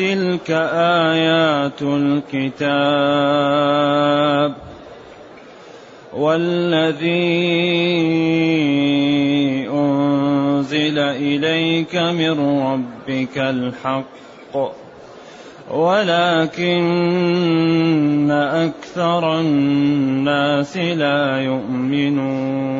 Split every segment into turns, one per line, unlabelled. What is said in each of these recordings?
تلك آيات الكتاب والذي أنزل إليك من ربك الحق ولكن أكثر الناس لا يؤمنون.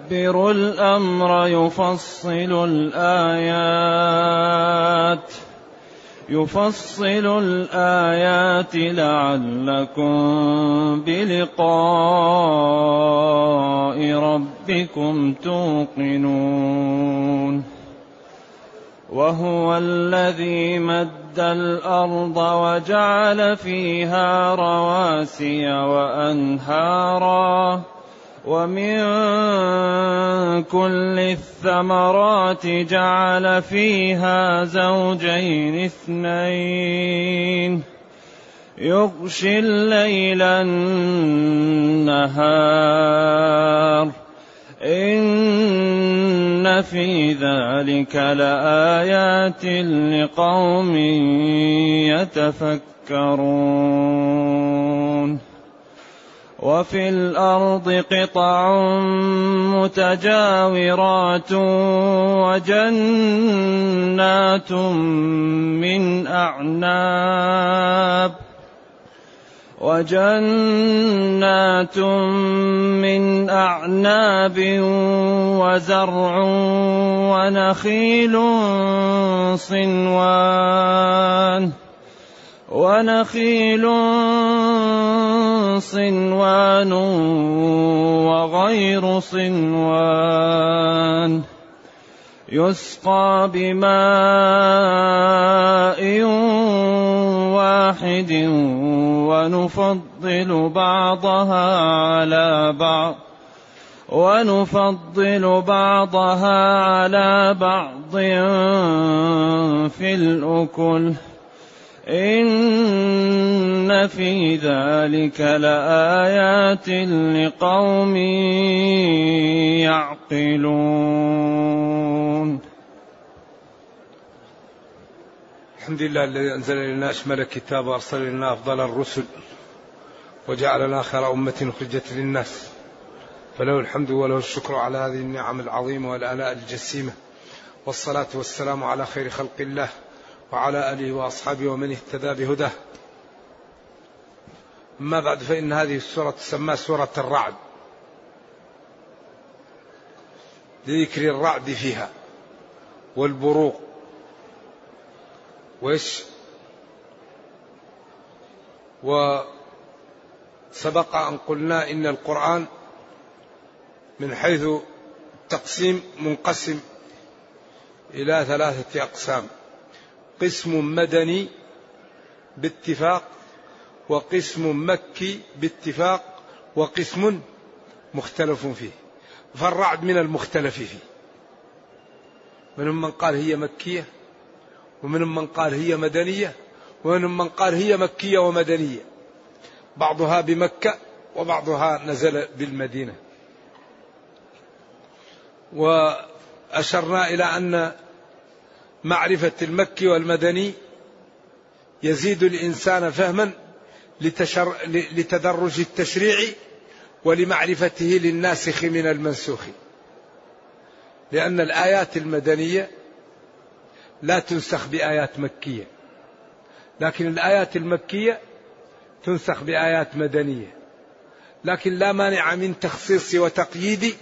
الأمر يفصل الآيات. يفصل الآيات لعلكم بلقاء ربكم توقنون. وهو الذي مد الأرض وجعل فيها رواسي وأنهارا. ومن كل الثمرات جعل فيها زوجين اثنين. يغشي الليل النهار. إن في ذلك لآيات لقوم يتفكرون. وفي الأرض قطع متجاورات وجنات من أعناب وجنات من أعناب وزرع ونخيل صنوان ونخيل صنوان وغير صنوان يسقى بماء واحد ونفضل بعضها على بعض ونفضل بعضها على بعض في الأكل إن في ذلك لآيات لقوم يعقلون
الحمد لله الذي أنزل إلينا أشمل الكتاب وأرسل إلينا أفضل الرسل وجعلنا خير أمة أخرجت للناس فله الحمد وله الشكر على هذه النعم العظيمة والآلاء الجسيمة والصلاة والسلام على خير خلق الله وعلى آله وأصحابه ومن اهتدى بهداه. أما بعد فإن هذه السورة تسمى سورة الرعد. لذكر الرعد فيها والبروق. وإيش؟ وسبق أن قلنا إن القرآن من حيث التقسيم منقسم إلى ثلاثة أقسام. قسم مدني باتفاق وقسم مكي باتفاق وقسم مختلف فيه. فالرعد من المختلف فيه. منهم من قال هي مكية ومنهم من قال هي مدنية ومنهم من قال هي مكية ومدنية. بعضها بمكة وبعضها نزل بالمدينة. وأشرنا إلى أن معرفة المكي والمدني يزيد الإنسان فهما لتشر... لتدرج التشريع ولمعرفته للناسخ من المنسوخ. لأن الآيات المدنية لا تنسخ بآيات مكية لكن الآيات المكية تنسخ بآيات مدنية. لكن لا مانع من تخصيص وتقييد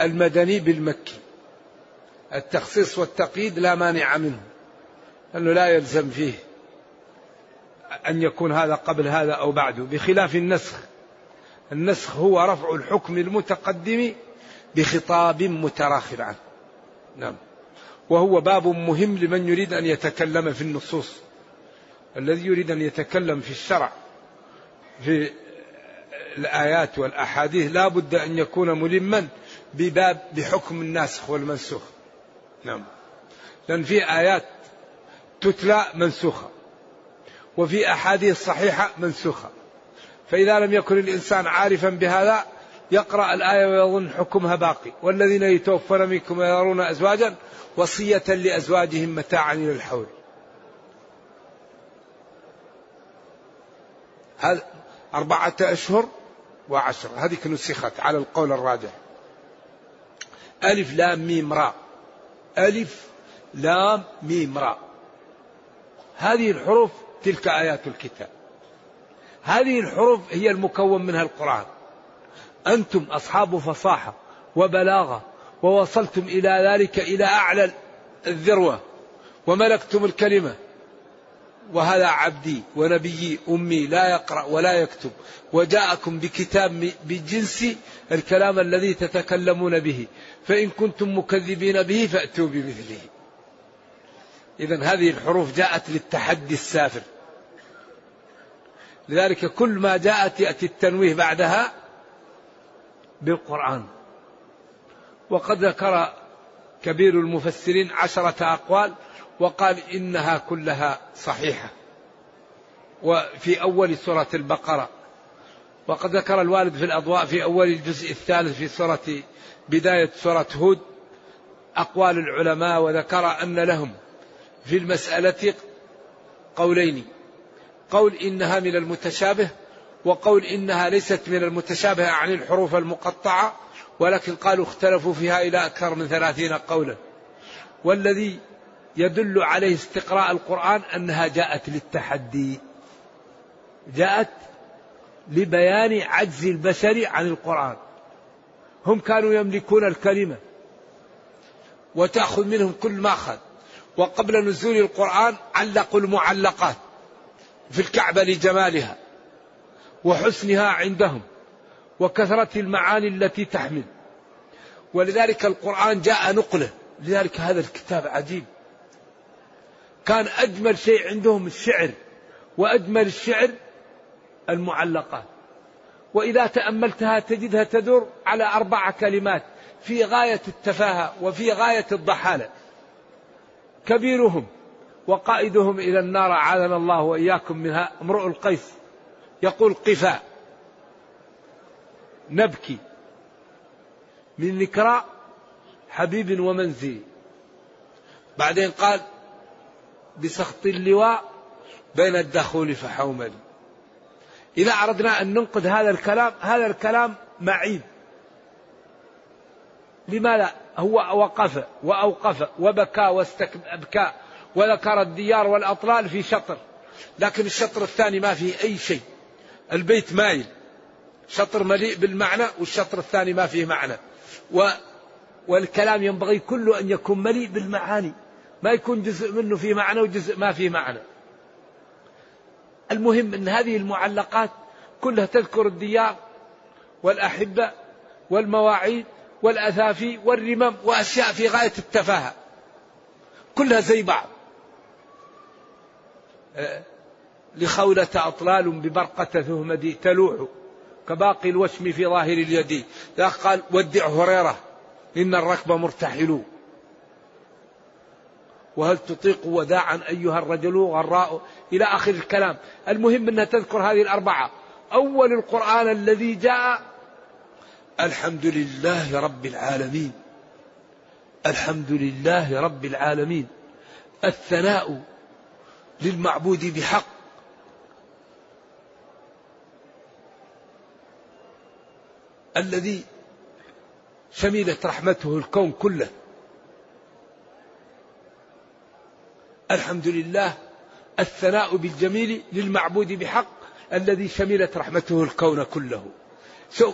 المدني بالمكي. التخصيص والتقييد لا مانع منه أنه لا يلزم فيه أن يكون هذا قبل هذا أو بعده بخلاف النسخ. النسخ هو رفع الحكم المتقدم بخطاب متراخر عنه. نعم. وهو باب مهم لمن يريد أن يتكلم في النصوص. الذي يريد أن يتكلم في الشرع في الآيات والأحاديث لا بد أن يكون ملما بباب بحكم الناسخ والمنسوخ. نعم. لأن في آيات تتلى منسوخة وفي أحاديث صحيحة منسوخة. فإذا لم يكن الإنسان عارفا بهذا يقرأ الآية ويظن حكمها باقي. والذين يتوفون منكم ويذرون أزواجا وصية لأزواجهم متاعا إلى الحول. هذا أربعة أشهر وعشر. هذه نسخت على القول الراجح. ألف لام ميم راء. ألف لام ميم راء. هذه الحروف تلك آيات الكتاب. هذه الحروف هي المكون منها القرآن. أنتم أصحاب فصاحة وبلاغة ووصلتم إلى ذلك إلى أعلى الذروة وملكتم الكلمة. وهذا عبدي ونبيي أمي لا يقرأ ولا يكتب. وجاءكم بكتاب بجنس الكلام الذي تتكلمون به. فإن كنتم مكذبين به فأتوا بمثله. إذا هذه الحروف جاءت للتحدي السافر. لذلك كل ما جاءت يأتي التنويه بعدها بالقرآن. وقد ذكر كبير المفسرين عشرة أقوال وقال إنها كلها صحيحة. وفي أول سورة البقرة. وقد ذكر الوالد في الأضواء في أول الجزء الثالث في سورة بداية سورة هود أقوال العلماء وذكر أن لهم في المسألة قولين. قول إنها من المتشابه وقول إنها ليست من المتشابه عن الحروف المقطعة ولكن قالوا اختلفوا فيها إلى أكثر من ثلاثين قولا. والذي يدل عليه استقراء القرآن أنها جاءت للتحدي. جاءت لبيان عجز البشر عن القرآن. هم كانوا يملكون الكلمة وتأخذ منهم كل ما أخذ. وقبل نزول القرآن علقوا المعلقات في الكعبة لجمالها وحسنها عندهم وكثرة المعاني التي تحمل. ولذلك القرآن جاء نقلة. لذلك هذا الكتاب عجيب. كان أجمل شيء عندهم الشعر وأجمل الشعر المعلقات. وإذا تأملتها تجدها تدور على أربع كلمات في غاية التفاهة وفي غاية الضحالة. كبيرهم وقائدهم إلى النار أعاذنا الله وإياكم منها امرؤ القيس يقول قفا نبكي من نكراء حبيب ومنزل. بعدين قال بسخط اللواء بين الدخول فحومل. إذا أردنا أن ننقذ هذا الكلام هذا الكلام معيب لماذا؟ هو وقف وأوقف وبكى واستبكى وذكر الديار والأطلال في شطر. لكن الشطر الثاني ما فيه أي شيء. البيت مايل. شطر مليء بالمعنى والشطر الثاني ما فيه معنى. و والكلام ينبغي كله أن يكون مليء بالمعاني. ما يكون جزء منه في معنى وجزء ما في معنى. المهم أن هذه المعلقات كلها تذكر الديار والأحبة والمواعيد والأثافي والرمم وأشياء في غاية التفاهة. كلها زي بعض. لخولة أطلال ببرقة ثهمدي تلوح كباقي الوشم في ظاهر اليد. قال ودع هريرة إن الركب مرتحل وهل تطيق وداعا أيها الرجل غراء إلى آخر الكلام؟ المهم أنها تذكر هذه الأربعة. أول القرآن الذي جاء الحمد لله رب العالمين. الحمد لله رب العالمين. الثناء للمعبود بحق. الذي شملت رحمته الكون كله. الحمد لله الثناء بالجميل للمعبود بحق الذي شملت رحمته الكون كله.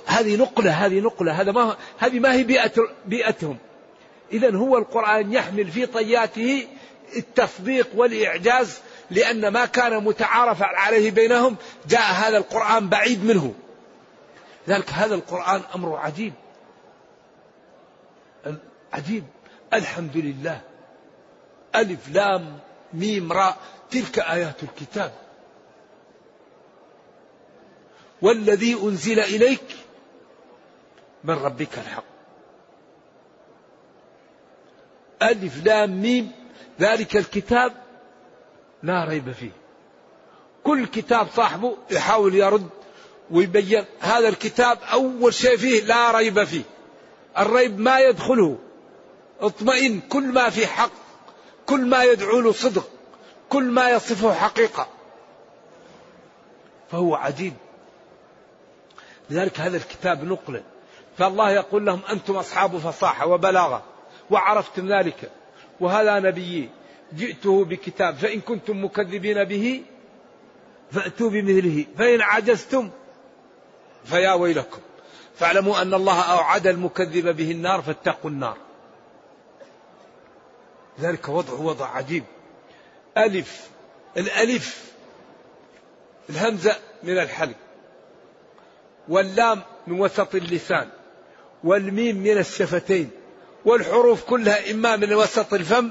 هذه نقلة هذه نقلة هذا ما هذه ما هي بيئة بيئتهم. إذا هو القرآن يحمل في طياته التصديق والإعجاز لأن ما كان متعارفا عليه بينهم جاء هذا القرآن بعيد منه. ذلك هذا القرآن أمر عجيب. عجيب. الحمد لله. ألف لام ميم راء تلك آيات الكتاب. والذي أنزل إليك من ربك الحق. ألف لام ميم ذلك الكتاب لا ريب فيه. كل كتاب صاحبه يحاول يرد ويبين هذا الكتاب أول شيء فيه لا ريب فيه. الريب ما يدخله. اطمئن كل ما في حق. كل ما يدعو له صدق كل ما يصفه حقيقة. فهو عجيب لذلك هذا الكتاب نقلة. فالله يقول لهم أنتم أصحاب فصاحة وبلاغة وعرفتم ذلك. وهذا نبيي جئته بكتاب فإن كنتم مكذبين به فأتوا بمثله. فإن عجزتم فيا ويلكم. فاعلموا أن الله أوعد المكذب به النار فاتقوا النار. ذلك وضع وضع عجيب. ألف. الألف. الهمزة من الحلق. واللام من وسط اللسان. والميم من الشفتين. والحروف كلها إما من وسط الفم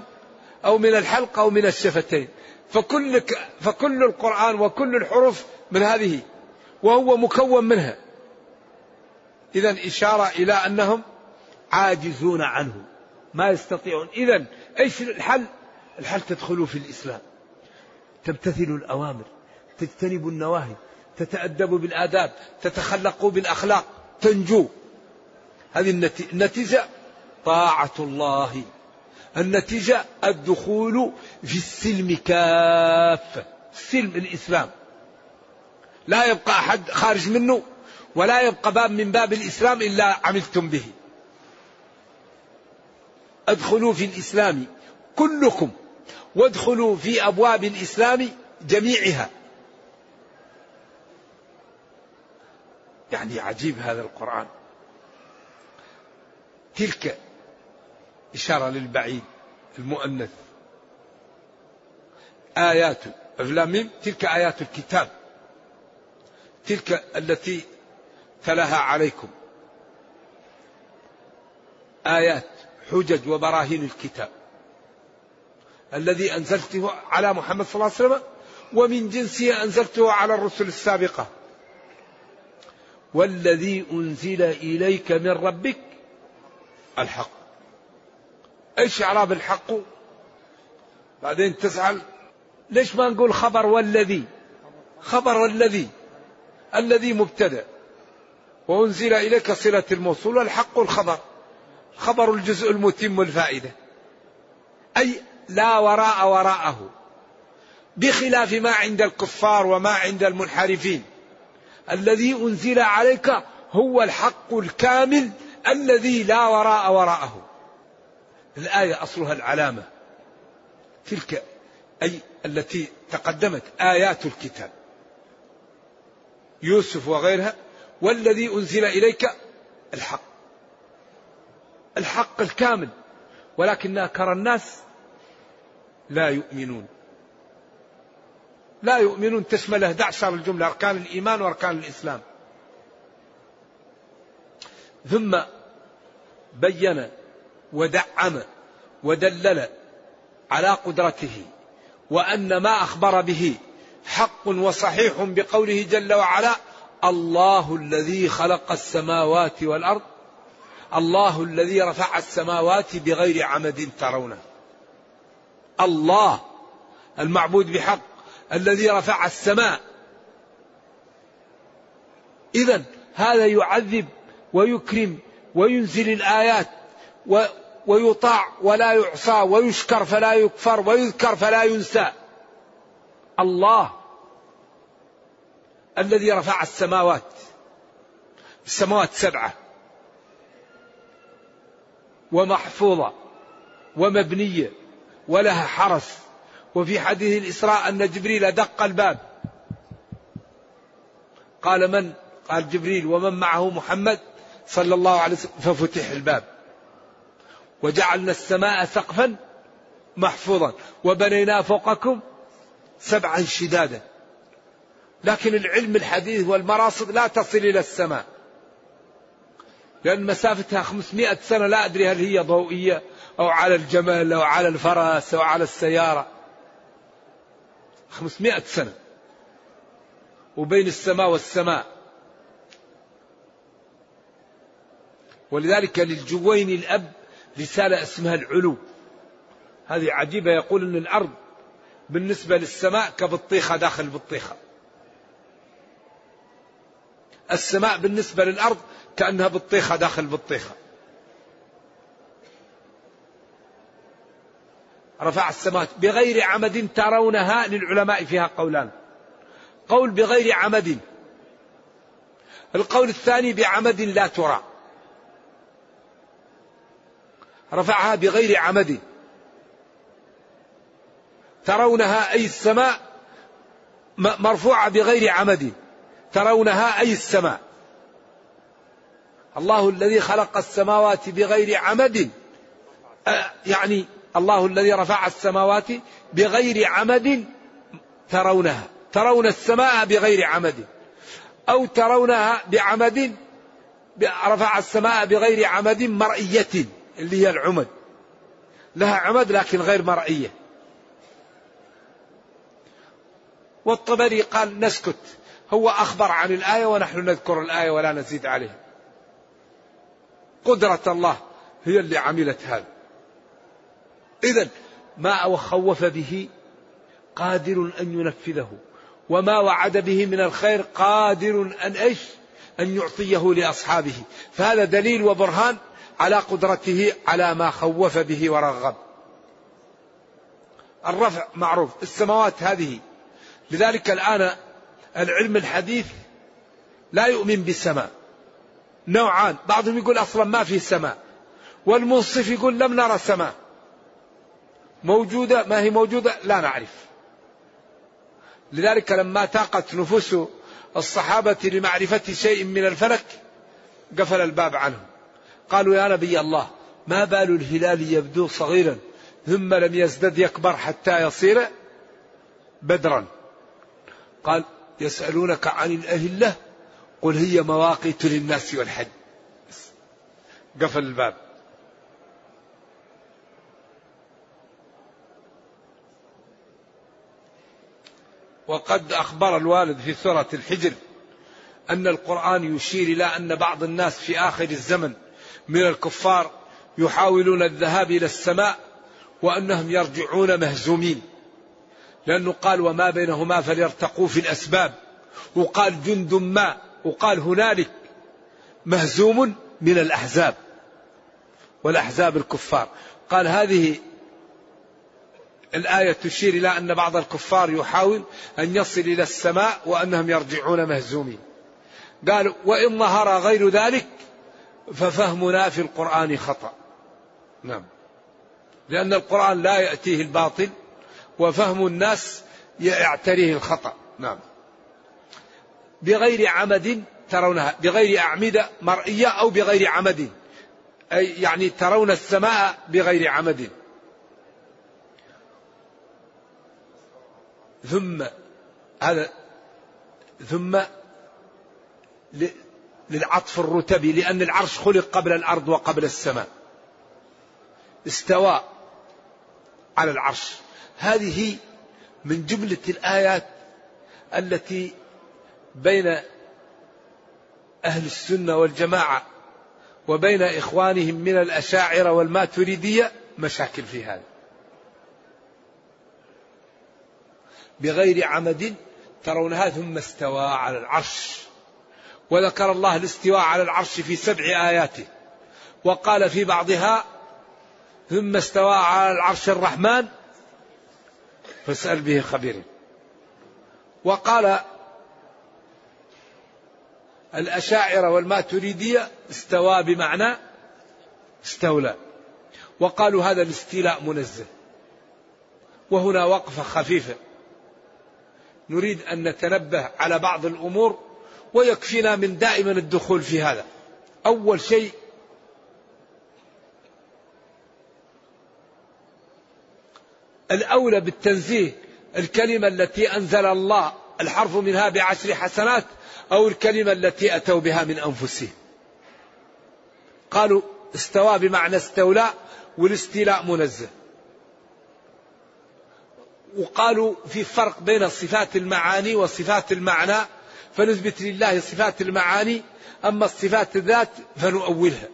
أو من الحلق أو من الشفتين. فكل فكل القرآن وكل الحروف من هذه. وهو مكون منها. إذا إشارة إلى أنهم عاجزون عنه. ما يستطيعون. إذا إيش الحل؟ الحل تدخلوا في الإسلام. تمتثلوا الأوامر. تجتنبوا النواهي. تتأدبوا بالآداب. تتخلقوا بالأخلاق. تنجو هذه النتيجة طاعة الله. النتيجة الدخول في السلم كافة السلم الإسلام. لا يبقى أحد خارج منه ولا يبقى باب من باب الإسلام إلا عملتم به. ادخلوا في الإسلام كلكم وادخلوا في أبواب الإسلام جميعها. يعني عجيب هذا القرآن. تلك إشارة للبعيد المؤنث. آيات أفلام تلك آيات الكتاب. تلك التي تلاها عليكم. آيات. حجج وبراهين الكتاب الذي أنزلته على محمد صلى الله عليه وسلم ومن جنسه أنزلته على الرسل السابقة. والذي أنزل إليك من ربك الحق. إيش اعراب الحق؟ بعدين تزعل ليش ما نقول خبر والذي؟ خبر والذي الذي مبتدأ. وأنزل إليك صلة الموصول والحق الخبر. خبر الجزء المتم الفائدة. أي لا وراء وراءه. بخلاف ما عند الكفار وما عند المنحرفين. الذي أنزل عليك هو الحق الكامل الذي لا وراء وراءه. الآية أصلها العلامة. تلك أي التي تقدمت آيات الكتاب. يوسف وغيرها. والذي أنزل إليك الحق. الحق الكامل ولكن أكثر الناس لا يؤمنون. لا يؤمنون تشمل 11 الجملة أركان الإيمان وأركان الإسلام. ثم بين ودعم ودلل على قدرته وأن ما أخبر به حق وصحيح بقوله جل وعلا الله الذي خلق السماوات والأرض الله الذي رفع السماوات بغير عمد ترونه. الله المعبود بحق الذي رفع السماء. إذا هذا يعذب ويكرم وينزل الآيات ويطاع ولا يعصى ويشكر فلا يكفر ويذكر فلا ينسى. الله الذي رفع السماوات. السماوات سبعة. ومحفوظة ومبنية ولها حرس وفي حديث الإسراء أن جبريل دق الباب. قال من؟ قال جبريل. ومن معه محمد صلى الله عليه وسلم. ففتح الباب. وجعلنا السماء سقفا محفوظا. وبنينا فوقكم سبعا شدادا. لكن العلم الحديث والمراصد لا تصل إلى السماء. لأن مسافتها 500 سنة لا أدري هل هي ضوئية أو على الجمل أو على الفرس أو على السيارة. 500 سنة. وبين السماء والسماء. ولذلك للجوين الأب رسالة اسمها العلو. هذه عجيبة. يقول أن الأرض بالنسبة للسماء كبطيخة داخل بطيخة السماء بالنسبة للأرض كأنها بطيخة داخل بطيخة. رفع السماوات بغير عمد ترونها للعلماء فيها قولان. قول بغير عمد. القول الثاني بعمد لا ترى. رفعها بغير عمد. ترونها أي السماء مرفوعة بغير عمد. ترونها أي السماء. الله الذي خلق السماوات بغير عمد. يعني الله الذي رفع السماوات بغير عمد ترونها. ترون السماء بغير عمد. أو ترونها بعمد رفع السماء بغير عمد مرئية اللي هي العمد. لها عمد لكن غير مرئية. والطبري قال نسكت. هو أخبر عن الآية ونحن نذكر الآية ولا نزيد عليها. قدرة الله هي اللي عملت هذا. إذا ما خوف به قادر أن ينفذه وما وعد به من الخير قادر أن إيش؟ أن يعطيه لأصحابه. فهذا دليل وبرهان على قدرته على ما خوف به ورغب. الرفع معروف السماوات هذه. لذلك الآن العلم الحديث لا يؤمن بالسماء. نوعان. بعضهم يقول أصلا ما في سماء والمنصف يقول لم نرى سماء موجودة؟ ما هي موجودة؟ لا نعرف. لذلك لما تاقت نفوس الصحابة لمعرفة شيء من الفلك قفل الباب عنهم. قالوا يا نبي الله ما بال الهلال يبدو صغيرا ثم لم يزدد يكبر حتى يصير بدرا. قال يسألونك عن الأهلة؟ قل هي مواقيت للناس والحج. قفل الباب. وقد أخبر الوالد في سورة الحجر أن القرآن يشير إلى أن بعض الناس في آخر الزمن من الكفار يحاولون الذهاب إلى السماء وأنهم يرجعون مهزومين. لأنه قال وما بينهما فليرتقوا في الأسباب. وقال جند ما وقال هنالك مهزوم من الأحزاب والأحزاب الكفار. قال هذه الآية تشير إلى أن بعض الكفار يحاول أن يصل إلى السماء وأنهم يرجعون مهزومين. قال وإن ظهر غير ذلك ففهمنا في القرآن خطأ. نعم. لأن القرآن لا يأتيه الباطل وفهم الناس يعتريه الخطأ. نعم. بغير عمد ترونها بغير أعمدة مرئية أو بغير عمد. أي يعني ترون السماء بغير عمد. ثم هذا ثم للعطف الرتبي لأن العرش خلق قبل الأرض وقبل السماء. استوى على العرش. هذه من جملة الآيات التي بين أهل السنة والجماعة وبين إخوانهم من الأشاعرة والماتريدية مشاكل في هذا. بغير عمد ترونها ثم استوى على العرش. وذكر الله الاستواء على العرش في سبع آياته وقال في بعضها ثم استوى على العرش الرحمن. فاسأل به خبير. وقال الأشاعرة والماتريدية استوى بمعنى استولى. وقالوا هذا الاستيلاء منزه. وهنا وقفة خفيفة. نريد أن نتنبه على بعض الأمور ويكفينا من دائما الدخول في هذا. أول شيء الأولى بالتنزيه الكلمة التي أنزل الله الحرف منها بعشر حسنات أو الكلمة التي أتوا بها من أنفسهم. قالوا استوى بمعنى استولى والاستيلاء منزه. وقالوا في فرق بين صفات المعاني وصفات المعنى فنثبت لله صفات المعاني أما الصفات الذات فنؤولها.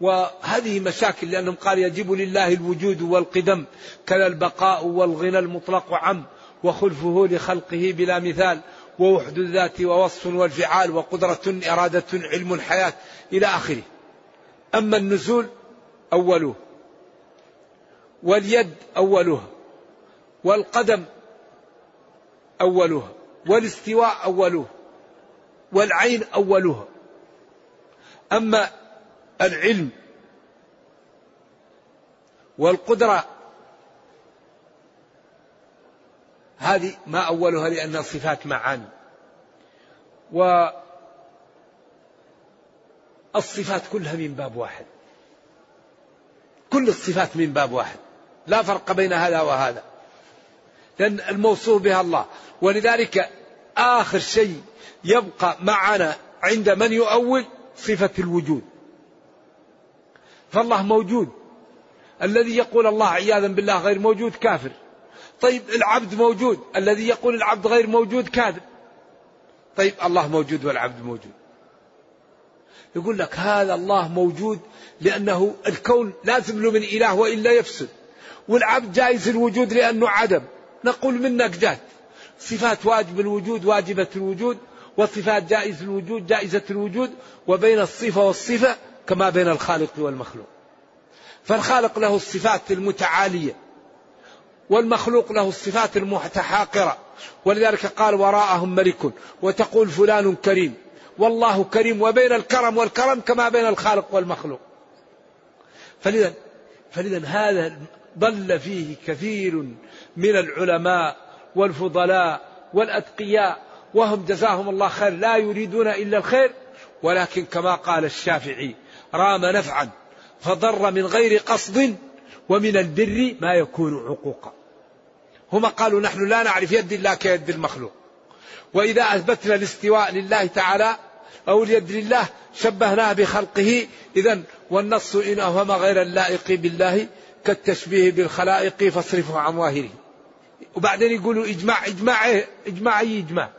وهذه مشاكل لأنهم قال يجب لله الوجود والقدم كذا البقاء والغنى المطلق عم وخلفه لخلقه بلا مثال ووحد الذات ووصف والفعال وقدرة إرادة علم حياة إلى آخره. أما النزول أوله واليد أولها والقدم أولها والاستواء أولها والعين أولها أما العلم والقدرة هذه ما أولها لأنها صفات معاني والصفات كلها من باب واحد. كل الصفات من باب واحد. لا فرق بين هذا وهذا. لأن الموصوف بها الله. ولذلك آخر شيء يبقى معنا عند من يؤول صفة الوجود. فالله موجود. الذي يقول الله عياذا بالله غير موجود كافر. طيب العبد موجود. الذي يقول العبد غير موجود كاذب. طيب الله موجود والعبد موجود. يقول لك هذا الله موجود لأنه الكون لازم له من إله وإلا يفسد. والعبد جائز الوجود لأنه عدم. نقول منك جاد صفات واجب الوجود واجبة الوجود. وصفات جائز الوجود جائزة الوجود. وبين الصفة والصفة كما بين الخالق والمخلوق. فالخالق له الصفات المتعالية. والمخلوق له الصفات المتحاقرة. ولذلك قال وراءهم ملك وتقول فلان كريم. والله كريم وبين الكرم والكرم كما بين الخالق والمخلوق. فلذا فلذا هذا ضل فيه كثير من العلماء والفضلاء والأتقياء. وهم جزاهم الله خير. لا يريدون إلا الخير. ولكن كما قال الشافعي رام نفعا فضر من غير قصد ومن البر ما يكون عقوقا. هم قالوا نحن لا نعرف يد الله كيد المخلوق. وإذا أثبتنا الاستواء لله تعالى أو اليد لله شبهناه بخلقه إذا والنص إن أوهم غير اللائق بالله كالتشبيه بالخلائق فاصرفه عن ظاهره. وبعدين يقولوا إجماع إجماع إيه؟ إجماع أي إجماع؟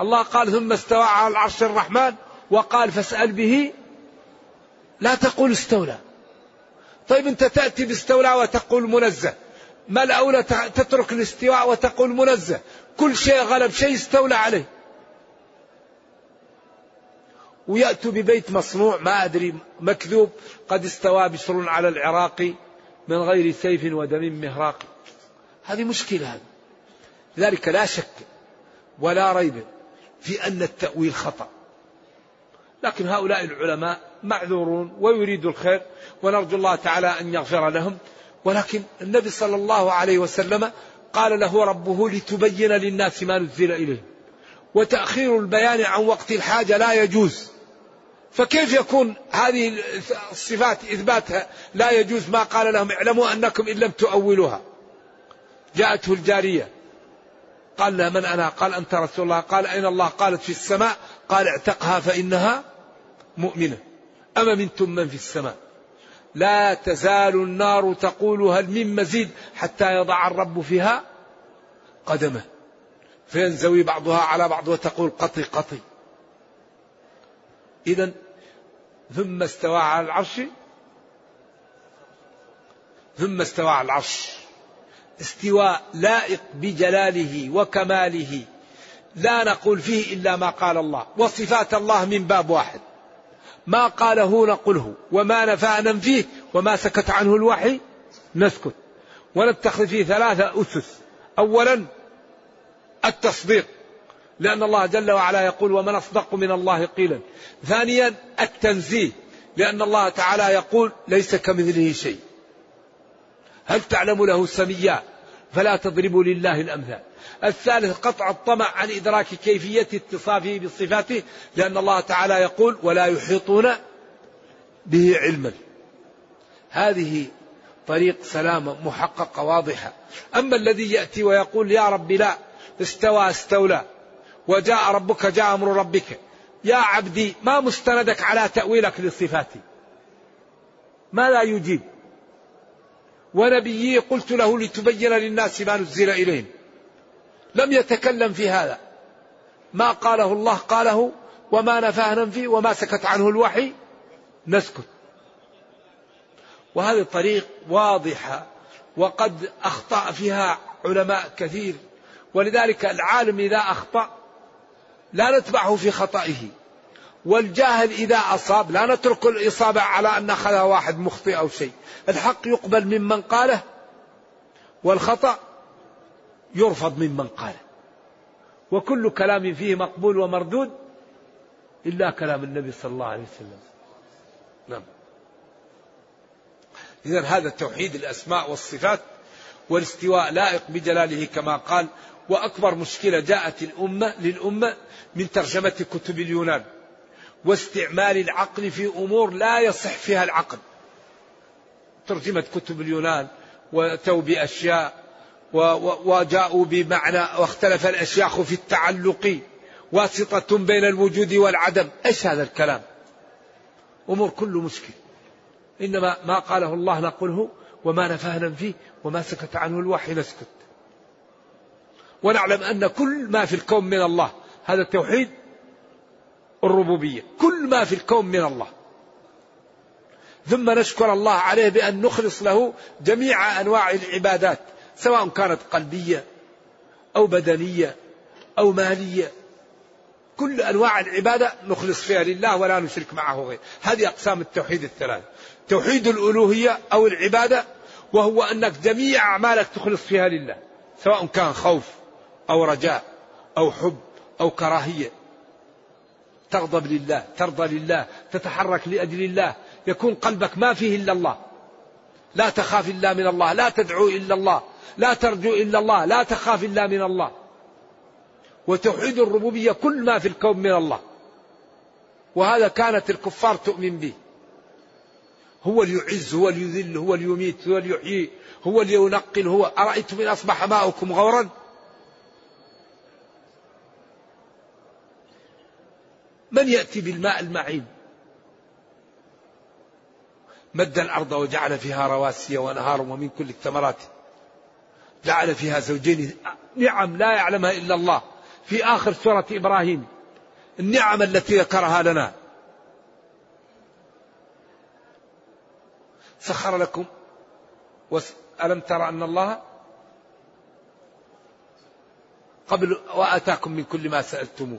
الله قال ثم استوى على العرش الرحمن وقال فاسأل به لا تقول استولى. طيب أنت تأتي باستولى وتقول منزه. ما الأولى تترك الاستواء وتقول منزه. كل شيء غلب شيء استولى عليه. ويأتوا ببيت مصنوع ما أدري مكذوب قد استوى بشر على العراق من غير سيف ودم مهراق. هذه مشكلة هذه. لذلك لا شك ولا ريب في أن التأويل خطأ. لكن هؤلاء العلماء معذورون ويريدوا الخير ونرجو الله تعالى أن يغفر لهم. ولكن النبي صلى الله عليه وسلم قال له ربه لتبين للناس ما نزل إليه وتأخير البيان عن وقت الحاجة لا يجوز. فكيف يكون هذه الصفات إثباتها لا يجوز ما قال لهم اعلموا أنكم إن لم تؤولوها؟ جاءته الجارية. قال لها من أنا؟ قال أنت رسول الله. قال أين الله؟ قالت في السماء. قال اعتقها فإنها مؤمنة. أما منتم من في السماء؟ لا تزال النار تقول هل من مزيد حتى يضع الرب فيها قدمه. فينزوي بعضها على بعض وتقول قطي قطي. إذا ثم استوى على العرش. ثم استوى على العرش. استواء لائق بجلاله وكماله. لا نقول فيه إلا ما قال الله. وصفات الله من باب واحد. ما قاله نقله وما نفى ننفيه وما سكت عنه الوحي نسكت. ونتخذ فيه ثلاثة أسس. أولا التصديق لأن الله جل وعلا يقول ومن أصدق من الله قيلا ثانيا التنزيه لأن الله تعالى يقول ليس كمثله شيء هل تعلم له سميا فلا تضربوا لله الأمثال. الثالث قطع الطمع عن إدراك كيفية اتصافه بصفاته لأن الله تعالى يقول ولا يحيطون به علما. هذه طريق سلامة محققة واضحة. أما الذي يأتي ويقول يا رب لا استوى استولى وجاء ربك جاء أمر ربك. يا عبدي ما مستندك على تأويلك للصفات ما لا يجيب؟ ونبيي قلت له لتبين للناس ما نزل إليهم. لم يتكلم في هذا. ما قاله الله قاله وما نفاه ننفي وما سكت عنه الوحي نسكت. وهذه طريق واضحة وقد أخطأ فيها علماء كثير. ولذلك العالم إذا أخطأ لا نتبعه في خطئه. والجاهل إذا أصاب لا نترك الإصابة على أن أخذها واحد مخطئ أو شيء. الحق يقبل ممن قاله والخطأ يرفض ممن قاله وكل كلام فيه مقبول ومردود إلا كلام النبي صلى الله عليه وسلم. نعم. إذا هذا توحيد الأسماء والصفات والاستواء لائق بجلاله كما قال. وأكبر مشكلة جاءت الأمة للأمة من ترجمة كتب اليونان. واستعمال العقل في أمور لا يصح فيها العقل. ترجمة كتب اليونان وأتوا بأشياء وجاءوا بمعنى واختلف الأشياخ في التعلق واسطة بين الوجود والعدم. إيش هذا الكلام؟ أمور كله مشكل. إنما ما قاله الله نقوله وما نفهنا فيه وما سكت عنه الوحي نسكت ونعلم أن كل ما في الكون من الله هذا التوحيد الربوبية. كل ما في الكون من الله. ثم نشكر الله عليه بأن نخلص له جميع أنواع العبادات. سواء كانت قلبية أو بدنية أو مالية. كل أنواع العبادة نخلص فيها لله ولا نشرك معه غير. هذه أقسام التوحيد الثلاث. توحيد الألوهية أو العبادة وهو أنك جميع أعمالك تخلص فيها لله سواء كان خوف أو رجاء أو حب أو كراهية. تغضب لله ترضى لله تتحرك لأجل الله يكون قلبك ما فيه إلا الله. لا تخاف إلا من الله لا تدعو إلا الله. لا ترجو إلا الله لا تخاف إلا من الله. وتوحيد الربوبية كل ما في الكون من الله. وهذا كانت الكفار تؤمن به. هو اللي يعز هو اللي يذل هو اللي يميت هو اللي يحيي هو اللي ينقل هو. أرأيتم إن أصبح ماؤكم غورا؟ من يأتي بالماء المعين؟ مد الأرض وجعل فيها رواسي ونهار ومن كل الثمرات. جعل فيها زوجين. نعم لا يعلمها إلا الله. في آخر سورة إبراهيم. النعم التي ذكرها لنا. سخر لكم. ألم ترى أن الله قبل وآتاكم من كل ما سألتموه.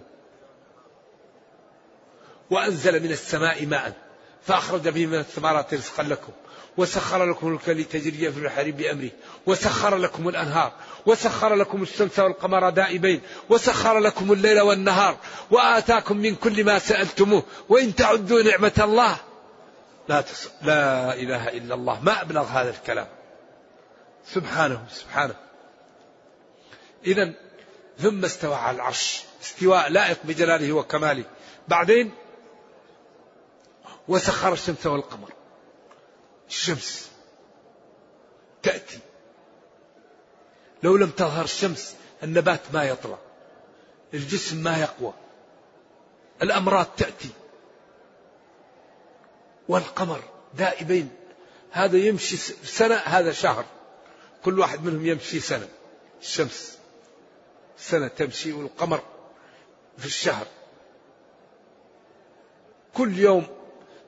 وأنزل من السماء ماء. فأخرج به من الثمرات رزقا لكم وسخر لكم الفلك لتجري في البحر بأمره وسخر لكم الأنهار وسخر لكم الشمس والقمر دائبين وسخر لكم الليل والنهار وآتاكم من كل ما سألتموه وإن تعدوا نعمة الله. لا تص... لا إله إلا الله. ما أبلغ هذا الكلام. سبحانه سبحانه. إذا ثم استوى على العرش. استواء لائق بجلاله وكماله. بعدين وسخر الشمس والقمر. الشمس تأتي. لو لم تظهر الشمس النبات ما يطلع. الجسم ما يقوى. الأمراض تأتي. والقمر دائبين. هذا يمشي سنة هذا شهر. كل واحد منهم يمشي سنة. الشمس سنة تمشي والقمر في الشهر. كل يوم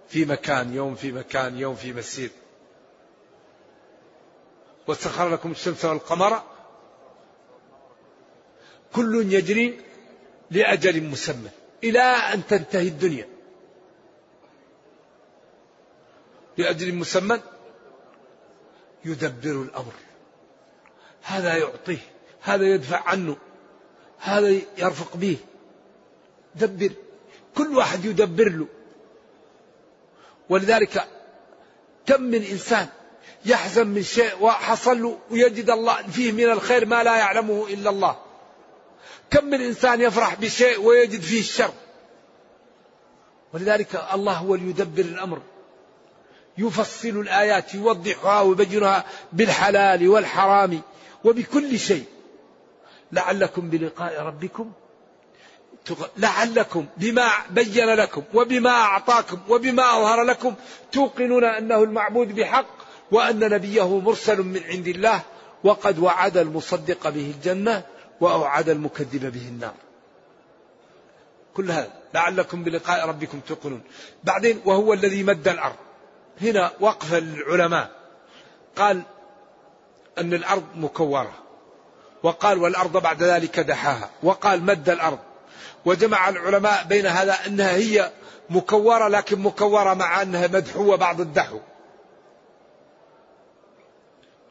في مكان يوم في مكان يوم في مسير وسخر لكم الشمس والقمر. كل يجري لأجل مسمى إلى أن تنتهي الدنيا. لأجل مسمى يدبر الأمر. هذا يعطيه هذا يدفع عنه هذا يرفق به. دبر كل واحد يدبر له. ولذلك كم من إنسان يحزن من شيء وحصل له ويجد الله فيه من الخير ما لا يعلمه إلا الله. كم من إنسان يفرح بشيء ويجد فيه الشر. ولذلك الله هو يدبر الأمر. يفصل الآيات يوضحها ويبينها بالحلال والحرام وبكل شيء. لعلكم بلقاء ربكم لعلكم بما بين لكم وبما أعطاكم وبما أظهر لكم توقنون أنه المعبود بحق وأن نبيه مرسل من عند الله وقد وعد المصدق به الجنة وأوعد المكذب به النار. كل هذا لعلكم بلقاء ربكم توقنون. بعدين وهو الذي مد الأرض. هنا وقف العلماء. قال أن الأرض مكورة. وقال والأرض بعد ذلك دحاها. وقال مد الأرض. وجمع العلماء بين هذا أنها هي مكورة لكن مكورة مع أنها مدحوة بعض الدحو.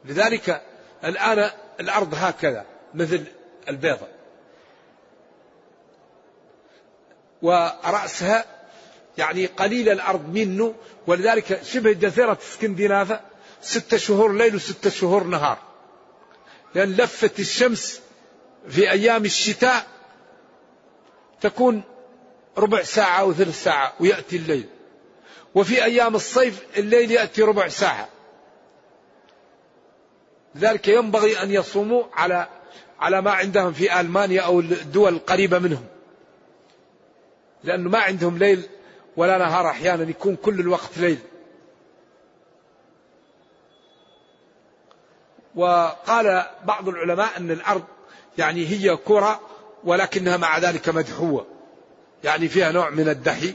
لذلك الآن الأرض هكذا مثل البيضة ورأسها يعني قليل الأرض منه ولذلك شبه جزيرة اسكندنافة ستة شهور ليل وستة شهور نهار. لأن لفة الشمس في أيام الشتاء تكون ربع ساعة أو ثلث ساعة ويأتي الليل. وفي أيام الصيف الليل يأتي ربع ساعة. لذلك ينبغي أن يصوموا على على ما عندهم في ألمانيا أو الدول القريبة منهم. لأنه ما عندهم ليل ولا نهار أحيانا يكون كل الوقت ليل. وقال بعض العلماء أن الأرض يعني هي كرة ولكنها مع ذلك مدحوة. يعني فيها نوع من الدحي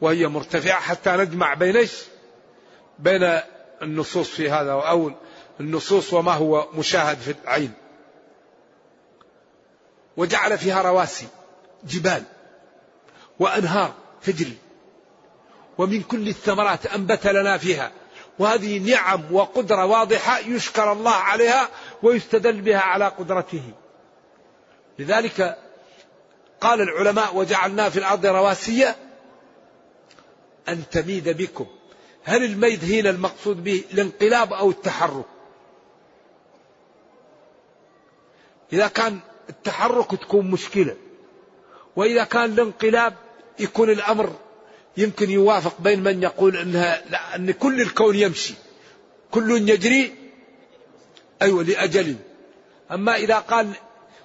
وهي مرتفعة حتى نجمع بين؟ بين النصوص في هذا أو النصوص وما هو مشاهد في العين. وجعل فيها رواسي جبال وأنهار تجري. ومن كل الثمرات أنبت لنا فيها. وهذه نعم وقدرة واضحة يشكر الله عليها ويستدل بها على قدرته. لذلك قال العلماء وجعلنا في الأرض رواسي أن تميد بكم. هل الميد هنا المقصود به الانقلاب أو التحرك؟ إذا كان التحرك تكون مشكلة وإذا كان الانقلاب يكون الأمر يمكن يوافق بين من يقول إنها لا أن كل الكون يمشي كل يجري أيوه لأجل. أما إذا قال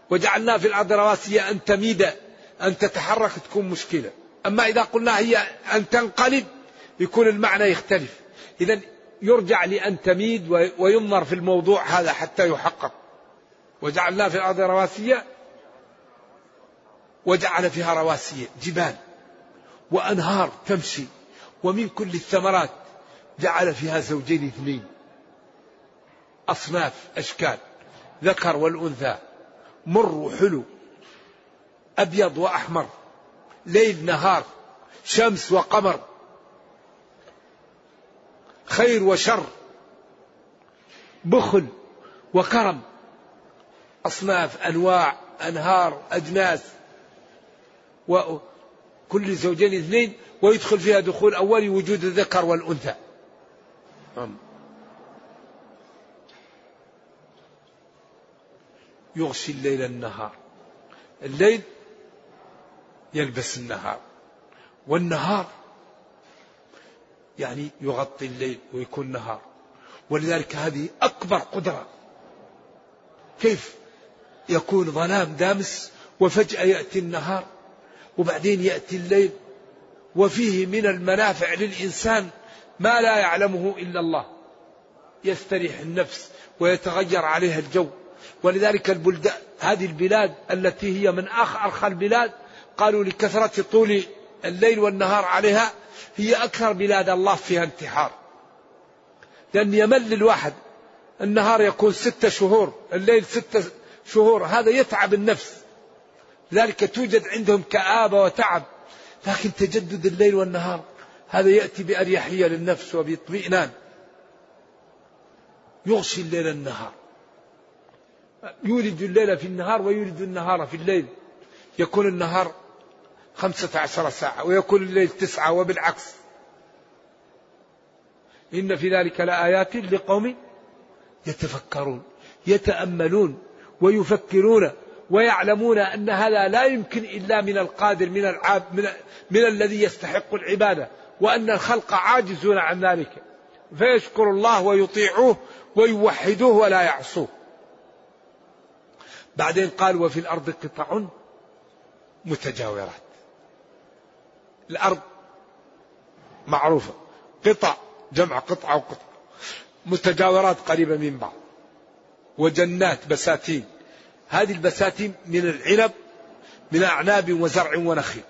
وجعلنا في الأرض رواسي أن تميد أن تتحرك تكون مشكلة. أما إذا قلنا هي أن تنقلب يكون المعنى يختلف. اذا يرجع لأن تميد وينظر في الموضوع هذا حتى يحقق. وجعلنا في الأرض رواسي وجعل فيها رواسي جبال وأنهار تمشي ومن كل الثمرات جعل فيها زوجين اثنين. أصناف أشكال ذكر والأنثى مر وحلو. أبيض وأحمر ليل نهار شمس وقمر خير وشر بخل وكرم أصناف أنواع أنهار أجناس كل زوجين اثنين ويدخل فيها دخول أولي وجود الذكر والأنثى نعم. يغشي الليل النهار الليل يلبس النهار. والنهار يعني يغطي الليل ويكون نهار. ولذلك هذه أكبر قدرة. كيف يكون ظلام دامس وفجأة يأتي النهار وبعدين يأتي الليل وفيه من المنافع للإنسان ما لا يعلمه إلا الله. يستريح النفس ويتغير عليها الجو. ولذلك البلدان هذه البلاد التي هي من أرخى البلاد قالوا لكثرة طول الليل والنهار عليها هي أكثر بلاد الله فيها انتحار. لأن يمل الواحد النهار يكون ستة شهور الليل ستة شهور هذا يتعب النفس. لذلك توجد عندهم كآبة وتعب. لكن تجدد الليل والنهار هذا يأتي بأريحية للنفس وباطمئنان. يغشي الليل النهار. يولد الليل في النهار ويولد النهار في الليل. يكون النهار خمسة عشر ساعة ويكون الليل تسعة وبالعكس. إن في ذلك لآيات لقوم يتفكرون يتأملون ويفكرون ويعلمون أن هذا لا يمكن إلا من القادر من العاب من, من الذي يستحق العبادة وأن الخلق عاجزون عن ذلك. فيشكر الله ويطيعوه ويوحدوه ولا يعصوه. بعدين قال وفي الأرض قطع متجاورات. الأرض معروفة. قطع جمع قطعة وقطعة. متجاورات قريبة من بعض. وجنات بساتين. هذه البساتين من العنب من أعناب وزرع ونخيل.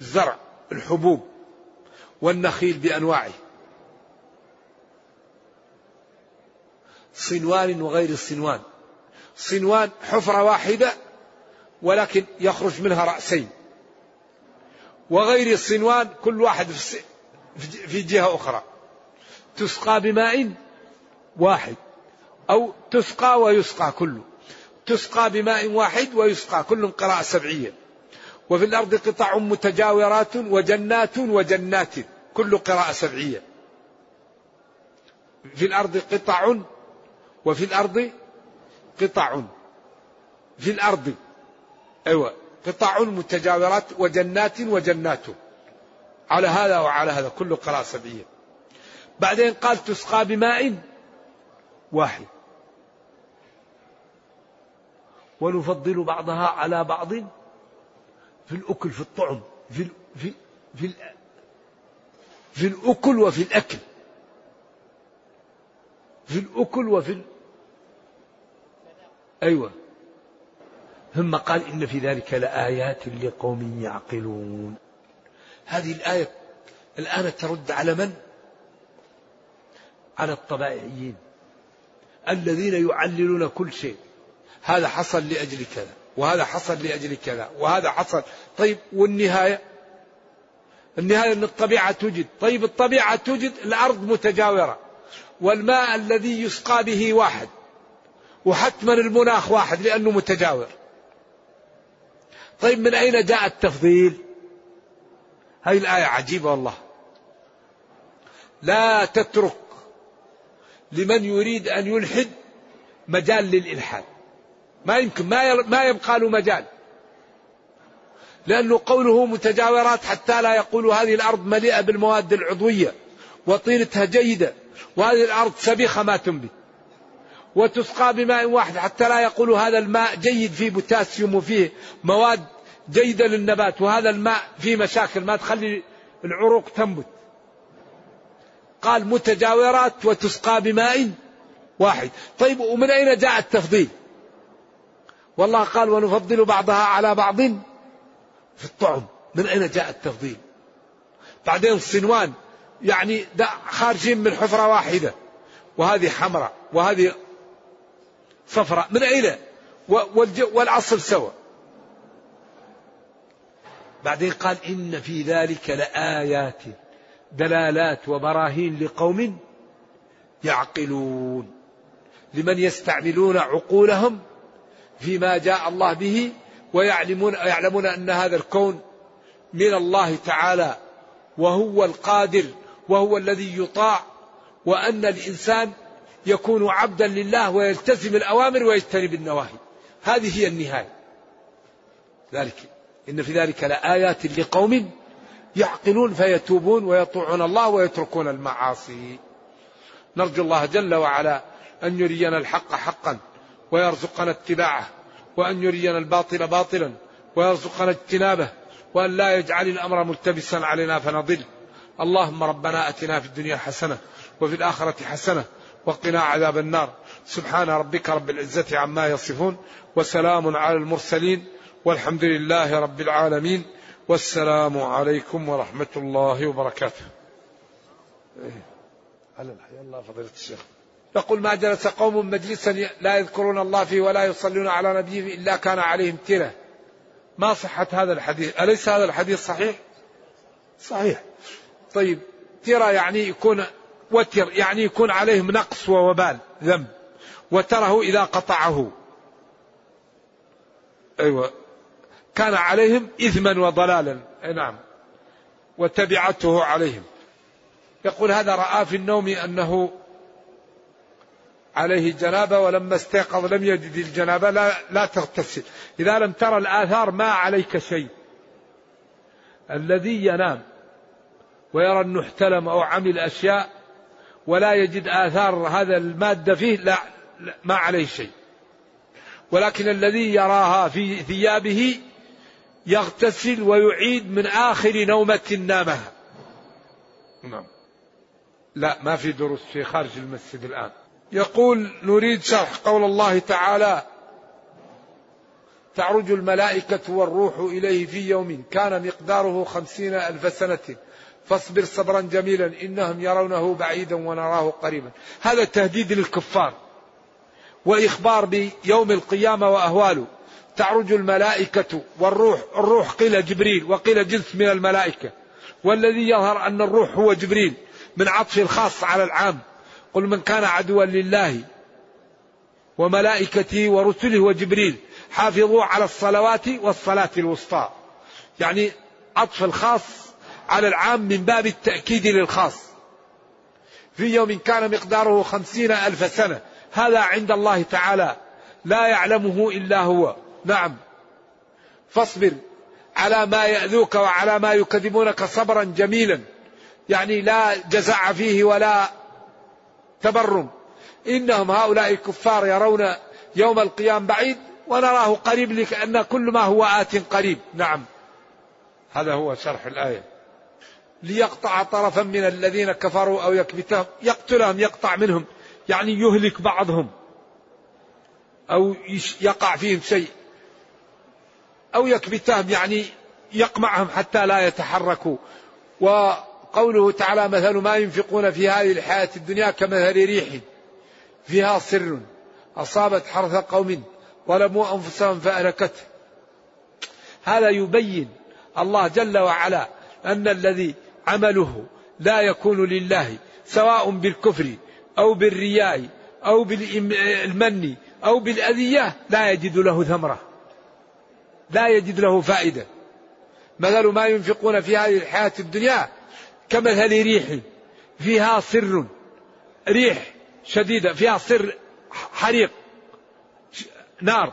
الزرع الحبوب والنخيل بأنواعه. صنوان وغير الصنوان. صنوان حفرة واحدة ولكن يخرج منها رأسين. وغير الصنوان كل واحد في جهة أخرى. تسقى بماء واحد أو تسقى ويسقى كله تسقى بماء واحد ويسقى كل قراءة سبعية. وفي الأرض قطع متجاورات وجنات وجنات كل قراءة سبعية. في الأرض قطع وفي الأرض قطع. في الأرض أيوة. قطع متجاورات وجنات وجنات. على هذا وعلى هذا كله قراءة سبعية. بعدين قال تسقى بماء واحد. ونفضل بعضها على بعض في الأكل في الطعم في في في في الأكل وفي الأكل. في الأكل وفي ال... أيوة. ثم قال إن في ذلك لآيات لقوم يعقلون. هذه الآية الآن ترد على من؟ على الطبائعيين الذين يعللون كل شيء. هذا حصل لأجل كذا وهذا حصل لأجل كذا وهذا حصل. طيب والنهاية؟ النهاية أن الطبيعة توجد. طيب الطبيعة توجد الأرض متجاورة والماء الذي يسقى به واحد وحتما المناخ واحد لأنه متجاور. طيب من أين جاء التفضيل؟ هذه الآية عجيبة والله. لا تترك لمن يريد أن يلحد مجال للإلحاد. ما يمكن ما ما يبقى له مجال. لأنه قوله متجاورات حتى لا يقول هذه الأرض مليئة بالمواد العضوية وطينتها جيدة وهذه الأرض سبيخة ما تنبت. وتسقى بماء واحد حتى لا يقول هذا الماء جيد فيه بوتاسيوم وفيه مواد جيدة للنبات وهذا الماء فيه مشاكل ما تخلي العروق تنبت. قال متجاورات وتسقى بماء واحد. طيب ومن أين جاء التفضيل؟ والله قال ونفضل بعضها على بعض في الطعم. من أين جاء التفضيل؟ بعدين الصنوان يعني خارجين من حفرة واحدة وهذه حمراء وهذه صفراء من أين؟ والعصر سوا. بعدين قال إن في ذلك لآيات دلالات وبراهين لقوم يعقلون. لمن يستعملون عقولهم فيما جاء الله به ويعلمون يعلمون أن هذا الكون من الله تعالى وهو القادر وهو الذي يطاع وأن الإنسان يكون عبدا لله ويلتزم الأوامر ويجتنب النواهي. هذه هي النهاية. ذلك. إن في ذلك لآيات لقوم يعقلون فيتوبون ويطيعون الله ويتركون المعاصي. نرجو الله جل وعلا أن يرينا الحق حقا ويرزقنا اتباعه وأن يرينا الباطل باطلا ويرزقنا اجتنابه وأن لا يجعل الأمر ملتبسا علينا فنضل. اللهم ربنا أتنا في الدنيا حسنة وفي الآخرة حسنة وقنا عذاب النار. سبحان ربك رب العزة عما يصفون وسلام على المرسلين والحمد لله رب العالمين والسلام عليكم ورحمة الله وبركاته. إيه. على الحياة الله فضيلة الشيخ. يقول ما جلس قوم مجلسا لا يذكرون الله فيه ولا يصلون على نبيه إلا كان عليهم ترة ما صحة هذا الحديث؟ أليس هذا الحديث صحيح؟ صحيح. طيب ترى يعني يكون وتر يعني يكون عليهم نقص ووبال ذنب. وتره إذا قطعه. أيوة. كان عليهم إثما وضلالا. نعم. وتبعته عليهم. يقول هذا رأى في النوم أنه عليه جنابة ولما استيقظ لم يجد الجنابة. لا, لا تغتسل. إذا لم ترى الآثار ما عليك شيء. الذي ينام ويرى أنه احتلم أو عمل أشياء ولا يجد آثار هذا المادة فيه لا, لا ما عليه شيء. ولكن الذي يراها في ثيابه يغتسل ويعيد من آخر نومة نامها. نعم. لا ما في دروس في خارج المسجد الآن. يقول نريد شرح قول الله تعالى تعرج الملائكة والروح إليه في يوم كان مقداره خمسين ألف سنة. فاصبر صبرا جميلا إنهم يرونه بعيدا ونراه قريبا. هذا تهديد للكفار وإخبار بيوم القيامة وأهواله. تعرج الملائكة والروح الروح قيل جبريل وقيل جنس من الملائكة. والذي يظهر أن الروح هو جبريل من عطف الخاص على العام. قل من كان عدوا لله وملائكته ورسله وجبريل حافظوا على الصلوات والصلاة الوسطى. يعني عطف الخاص على العام من باب التأكيد للخاص. في يوم كان مقداره خمسين ألف سنة. هذا عند الله تعالى. لا يعلمه إلا هو. نعم. فاصبر على ما يأذوك وعلى ما يكذبونك صبرا جميلا. يعني لا جزع فيه ولا تبرم. إنهم هؤلاء الكفار يرون يوم القيام بعيد ونراه قريب لأن كل ما هو آت قريب. نعم. هذا هو شرح الآية. ليقطع طرفا من الذين كفروا أو يكبتهم يقتلهم يقطع منهم يعني يهلك بعضهم أو يقع فيهم شيء أو يكبتهم يعني يقمعهم حتى لا يتحركوا. وقوله تعالى مثل ما ينفقون في هذه الحياة الدنيا كمثل ريح فيها سر أصابت حرث قوم ظلموا أنفسهم فأهلكته هذا يبين الله جل وعلا أن الذي عمله لا يكون لله سواء بالكفر أو بالرياء أو بالمن أو بالأذية لا يجد له ثمرة. لا يجد له فائدة. مثل ما ينفقون في هذه الحياة الدنيا كمثل ريح فيها سر ريح شديدة فيها سر حريق نار.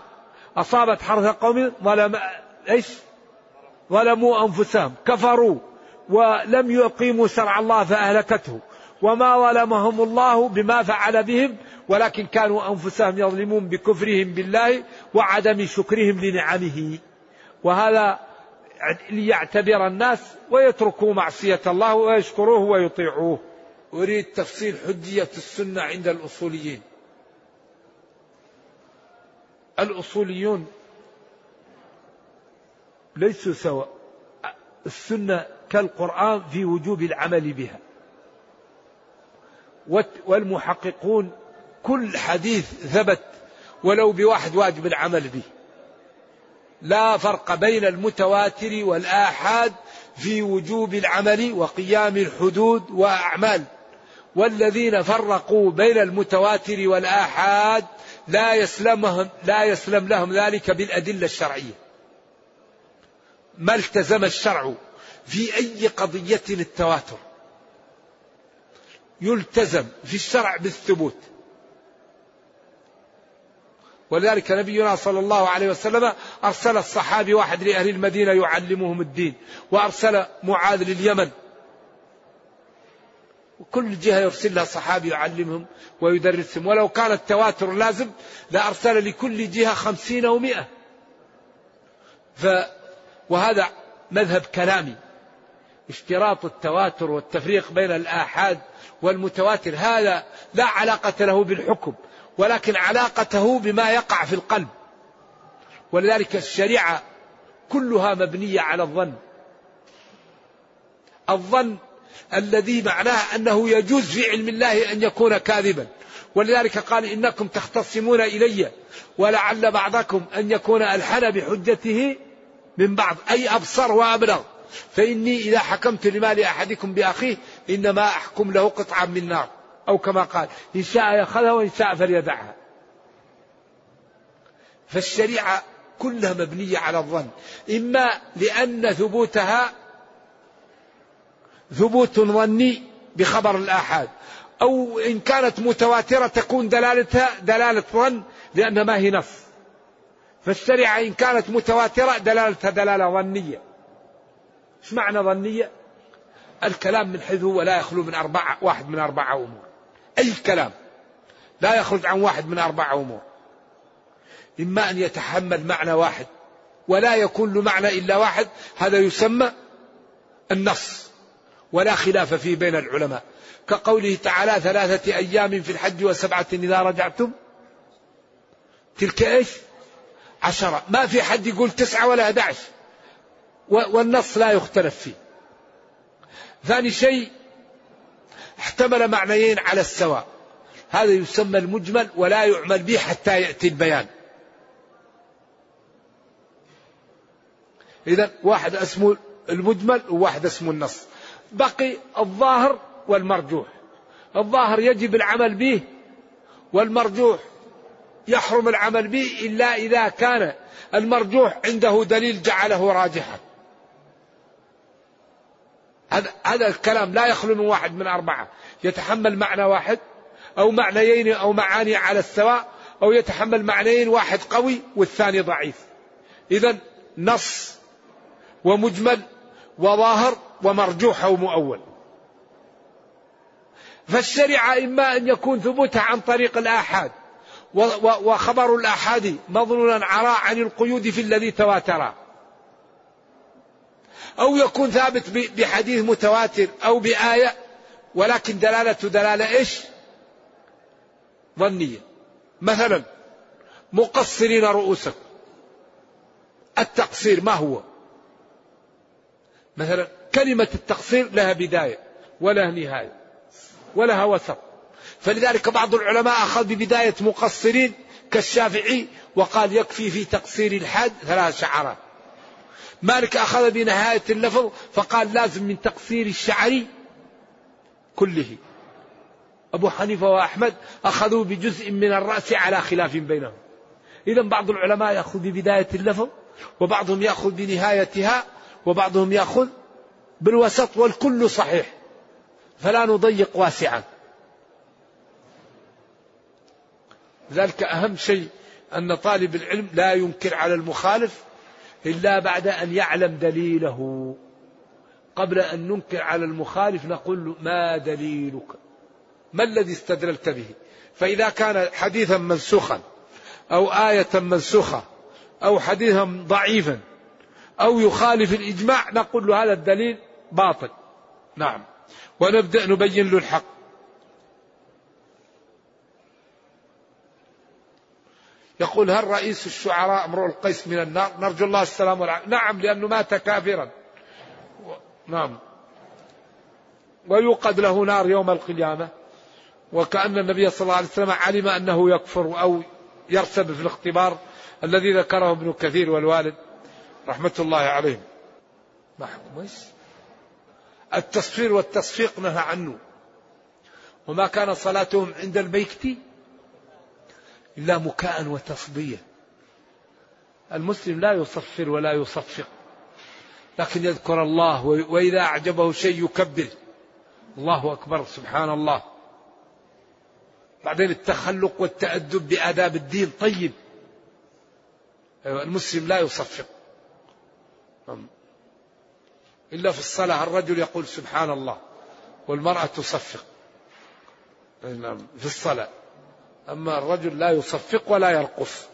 أصابت حرث قوم ظلم إيش؟ ظلموا أنفسهم كفروا. ولم يقيموا شرع الله فأهلكته. وما ظلمهم الله بما فعل بهم ولكن كانوا أنفسهم يظلمون بكفرهم بالله وعدم شكرهم لنعمه. وهذا ليعتبر الناس ويتركوا معصية الله ويشكروه ويطيعوه. أريد تفصيل حجية السنة عند الأصوليين. الأصوليون ليسوا سواء. السنة كالقرآن في وجوب العمل بها. والمحققون كل حديث ثبت ولو بواحد واجب العمل به. لا فرق بين المتواتر والآحاد في وجوب العمل وقيام الحدود وأعمال. والذين فرقوا بين المتواتر والآحاد لا يسلمهم لا يسلم لهم ذلك بالأدلة الشرعية. ما التزم الشرع في أي قضية التواتر. يلتزم في الشرع بالثبوت. ولذلك نبينا صلى الله عليه وسلم أرسل الصحابي واحد لأهل المدينة يعلمهم الدين وأرسل معاذ لليمن. وكل جهة يرسل لها صحابي يعلمهم ويدرسهم. ولو كان التواتر لازم لأرسل لكل جهة خمسين أو مئة. ف وهذا مذهب كلامي. اشتراط التواتر والتفريق بين الآحاد والمتواتر هذا لا علاقة له بالحكم ولكن علاقته بما يقع في القلب. ولذلك الشريعة كلها مبنية على الظن. الظن الذي معناه أنه يجوز في علم الله أن يكون كاذبا. ولذلك قال إنكم تختصمون إلي ولعل بعضكم أن يكون ألحن بحجته من بعض أي أبصر وأبلغ. فإني إذا حكمت لمال أحدكم بأخيه إنما أحكم له قطعا من نار. أو كما قال إن شاء يأخذها وإن شاء فليدعها. فالشريعة كلها مبنية على الظن. إما لأن ثبوتها ثبوت ظني بخبر الآحاد. أو إن كانت متواترة تكون دلالتها دلالة ظن لأنها ما هي نص. فالشريعة إن كانت متواترة دلالتها دلالة ظنية. إيش معنى ظنية؟ الكلام من حيث هو لا يخلو من أربعة واحد من أربعة أمور. أي كلام؟ لا يخرج عن واحد من أربعة أمور. إما أن يتحمل معنى واحد ولا يكون له معنى إلا واحد هذا يسمى النص ولا خلاف فيه بين العلماء. كقوله تعالى ثلاثة أيام في الحج وسبعة إذا رجعتم. تلك إيش؟ عشرة. ما في حد يقول تسعة ولا 11 والنص لا يختلف فيه. ثاني شيء احتمل معنيين على السواء. هذا يسمى المجمل ولا يعمل به حتى يأتي البيان. إذا واحد اسمه المجمل وواحد اسمه النص. بقي الظاهر والمرجوح. الظاهر يجب العمل به والمرجوح. يحرم العمل به إلا إذا كان المرجوح عنده دليل جعله راجحا. هذا هذا الكلام لا يخلو من واحد من أربعة. يتحمل معنى واحد أو معنيين أو معاني على السواء أو يتحمل معنيين واحد قوي والثاني ضعيف. إذا نص ومجمل وظاهر ومرجوح أو مؤول. فالشريعة إما أن يكون ثبوتها عن طريق الآحاد وخبر الآحاد مظنونا عراء عن القيود في الذي تواتر. أو يكون ثابت بحديث متواتر أو بآية ولكن دلالة دلالة إيش؟ ظنية. مثلا مقصرين رؤوسكم التقصير ما هو؟ مثلا كلمة التقصير لها بداية ولها نهاية ولها وسط. فلذلك بعض العلماء أخذ ببداية مقصرين كالشافعي وقال يكفي في تقصير الحد ثلاث شعرات. مالك أخذ بنهاية اللفظ فقال لازم من تقصير الشعر كله. أبو حنيفة وأحمد أخذوا بجزء من الرأس على خلاف بينهم. إذا بعض العلماء يأخذ ببداية اللفظ وبعضهم يأخذ بنهايتها وبعضهم يأخذ بالوسط والكل صحيح. فلا نضيق واسعا. ذلك أهم شيء أن طالب العلم لا ينكر على المخالف إلا بعد أن يعلم دليله. قبل أن ننكر على المخالف نقول له ما دليلك؟ ما الذي استدللت به؟ فإذا كان حديثا منسوخا أو آية منسوخة أو حديثا ضعيفا أو يخالف الإجماع نقول له هذا الدليل باطل. نعم. ونبدأ نبين له الحق. يقول هل رئيس الشعراء امرؤ القيس من النار؟ نرجو الله السلام والعافية. نعم لأنه مات كافرا. نعم. ويوقد له نار يوم القيامة. وكأن النبي صلى الله عليه وسلم علم أنه يكفر أو يرسب في الاختبار الذي ذكره ابن كثير والوالد. رحمة الله عليهم. محكوم؟ التصفير والتصفيق نهى عنه. وما كان صلاتهم عند البيت إلا مكاء وتصدية المسلم لا يصفر ولا يصفق لكن يذكر الله وإذا أعجبه شيء يكبر. الله أكبر سبحان الله. بعدين التخلق والتأدب بآداب الدين طيب. أيوة، المسلم لا يصفق. إلا في الصلاة الرجل يقول سبحان الله والمرأة تصفق. نعم، في الصلاة. أما الرجل لا يصفق ولا يرقص.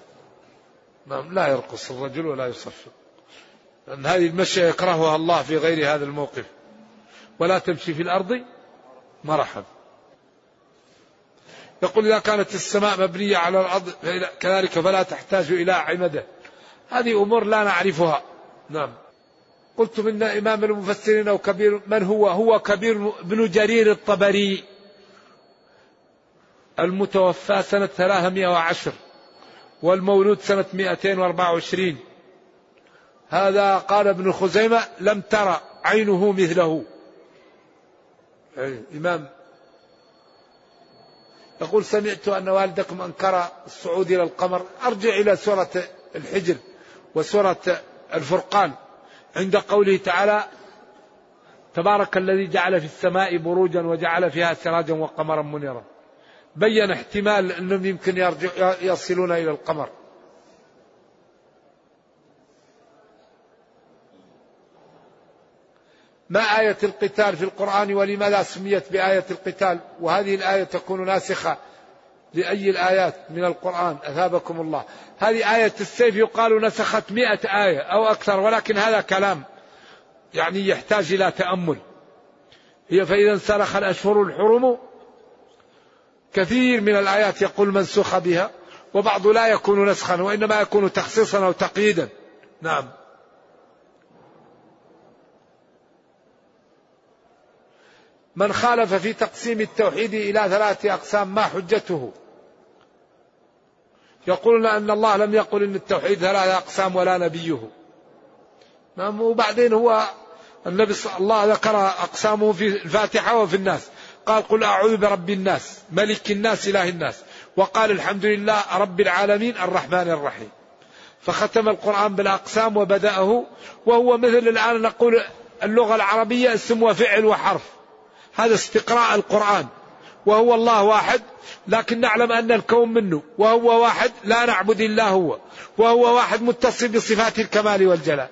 نعم لا يرقص الرجل ولا يصفق. لأن هذه المشية يكرهها الله في غير هذا الموقف. ولا تمشي في الأرض مرحا يقول إذا كانت السماء مبنية على الأرض كذلك فلا تحتاج إلى عمدة. هذه أمور لا نعرفها. نعم. قلت من إمام المفسرين أو كبير من هو؟ هو كبير بن جرير الطبري. المتوفى سنة 310 والمولود سنة 224 هذا قال ابن خزيمة لم ترى عينه مثله. يعني إمام. يقول سمعت أن والدكم أنكر الصعود إلى القمر. أرجع إلى سورة الحجر وسورة الفرقان. عند قوله تعالى تبارك الذي جعل في السماء بروجا وجعل فيها سراجا وقمرا منيرا. بين احتمال أنهم يمكن يرجع يصلون إلى القمر. ما آية القتال في القرآن ولماذا سميت بآية القتال؟ وهذه الآية تكون ناسخة لأي الآيات من القرآن. أثابكم الله. هذه آية السيف يقال نسخت مئة آية أو أكثر ولكن هذا كلام يعني يحتاج إلى تأمل. هي فإذا انسلخ الأشهر الحرم كثير من الآيات يقول منسوخ بها وبعض لا يكون نسخا وإنما يكون تخصيصا أو تقييدا. نعم. من خالف في تقسيم التوحيد إلى ثلاثة أقسام ما حجته؟ يقولون أن الله لم يقل أن التوحيد ثلاثة أقسام ولا نبيه. نعم وبعدين هو النبي صلى الله ذكر أقسامه في الفاتحة وفي الناس. قال قل أعوذ برب الناس ملك الناس إله الناس. وقال الحمد لله رب العالمين الرحمن الرحيم. فختم القرآن بالأقسام وبدأه وهو مثل الآن نقول اللغة العربية اسم وفعل وحرف. هذا استقراء القرآن. وهو الله واحد لكن نعلم أن الكون منه. وهو واحد لا نعبد إلا هو. وهو واحد متصل بصفات الكمال والجلال.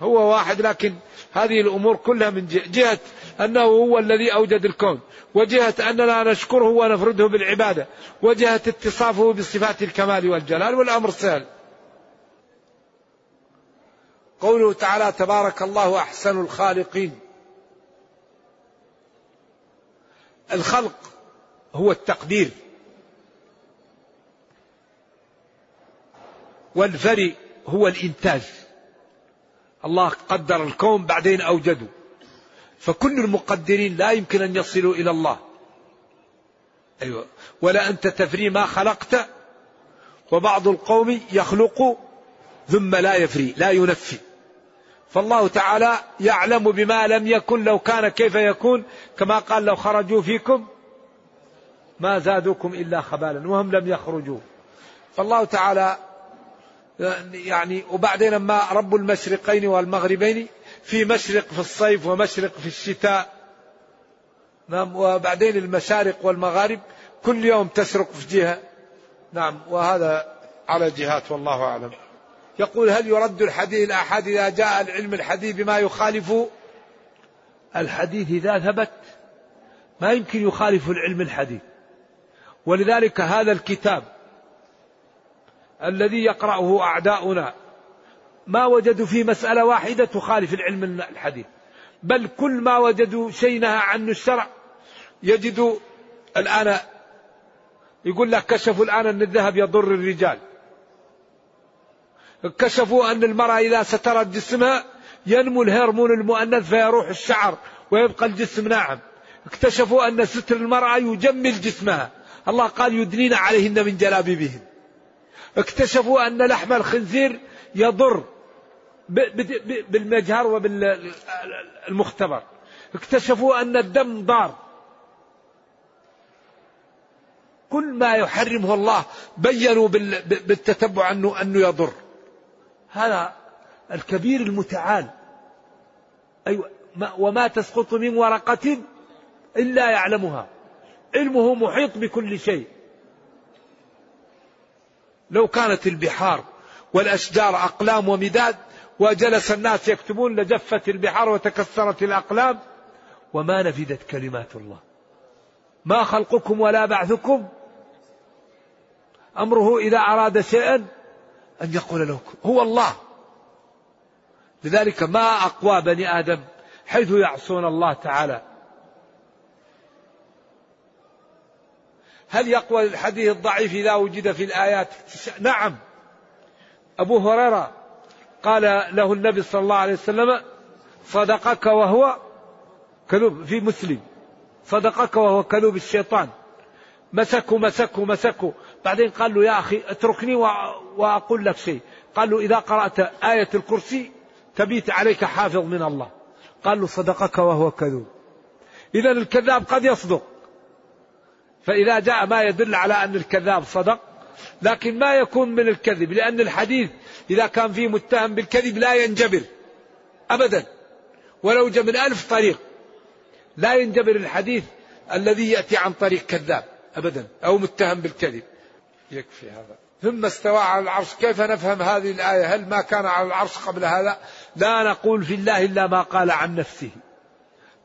هو واحد لكن هذه الأمور كلها من جهة أنه هو الذي أوجد الكون وجهة أننا نشكره ونفرده بالعبادة وجهة اتصافه بصفات الكمال والجلال والأمر سهل. قوله تعالى تبارك الله أحسن الخالقين الخلق هو التقدير. والفري هو الإنتاج. الله قدر الكون بعدين أوجده فكل المقدرين لا يمكن أن يصلوا إلى الله. أيوة. ولا أنت تفري ما خلقت وبعض القوم يخلق ثم لا يفري لا ينفي. فالله تعالى يعلم بما لم يكن لو كان كيف يكون. كما قال لو خرجوا فيكم ما زادوكم إلا خبالا وهم لم يخرجوا. فالله تعالى يعني وبعدين ما رب المشرقين والمغربين في مشرق في الصيف ومشرق في الشتاء. نعم وبعدين المشارق والمغارب كل يوم تشرق في جهة. نعم وهذا على جهات والله أعلم. يقول هل يرد الحديث الآحاد إذا جاء العلم الحديث بما يخالف؟ الحديث إذا ثبت ما يمكن يخالف العلم الحديث. ولذلك هذا الكتاب الذي يقرأه أعداؤنا. ما وجدوا في مسألة واحدة تخالف العلم الحديث. بل كل ما وجدوا شيء نهى عنه الشرع. يجدوا الآن يقول لك كشفوا الآن أن الذهب يضر الرجال. كشفوا أن المرأة إذا سترت جسمها ينمو الهرمون المؤنث فيروح الشعر ويبقى الجسم ناعم. اكتشفوا أن ستر المرأة يجمل جسمها. الله قال يدنين عليهن من جلابيبهن. اكتشفوا أن لحم الخنزير يضر بالمجهر وبالمختبر. اكتشفوا أن الدم ضار. كل ما يحرمه الله بينوا بالتتبع أنه, أنه يضر. هذا الكبير المتعال. أيوة وما تسقط من ورقة إلا يعلمها. علمه محيط بكل شيء. لو كانت البحار والأشجار أقلام ومداد وجلس الناس يكتبون لجفت البحار وتكسرت الأقلام وما نفدت كلمات الله. ما خلقكم ولا بعثكم. أمره إذا أراد شيئا أن يقول له هو الله. لذلك ما أقوى بني آدم حيث يعصون الله تعالى. هل يقوى الحديث الضعيف إذا وجد في الآيات؟ نعم. أبو هريرة قال له النبي صلى الله عليه وسلم صدقك وهو كذوب في مسلم. صدقك وهو كذوب الشيطان. مسكوا مسكوا مسكوا بعدين قال له يا أخي اتركني وأقول لك شيء. قال له إذا قرأت آية الكرسي تبيت عليك حافظ من الله. قال له صدقك وهو كذوب. إذا الكذاب قد يصدق. فإذا جاء ما يدل على أن الكذاب صدق لكن ما يكون من الكذب لأن الحديث إذا كان فيه متهم بالكذب لا ينجبر أبدا. ولو جاء من ألف طريق لا ينجبر الحديث الذي يأتي عن طريق كذاب أبدا أو متهم بالكذب. يكفي هذا. ثم استوى على العرش. كيف نفهم هذه الآية؟ هل ما كان على العرش قبل هذا؟ لا نقول في الله إلا ما قال عن نفسه.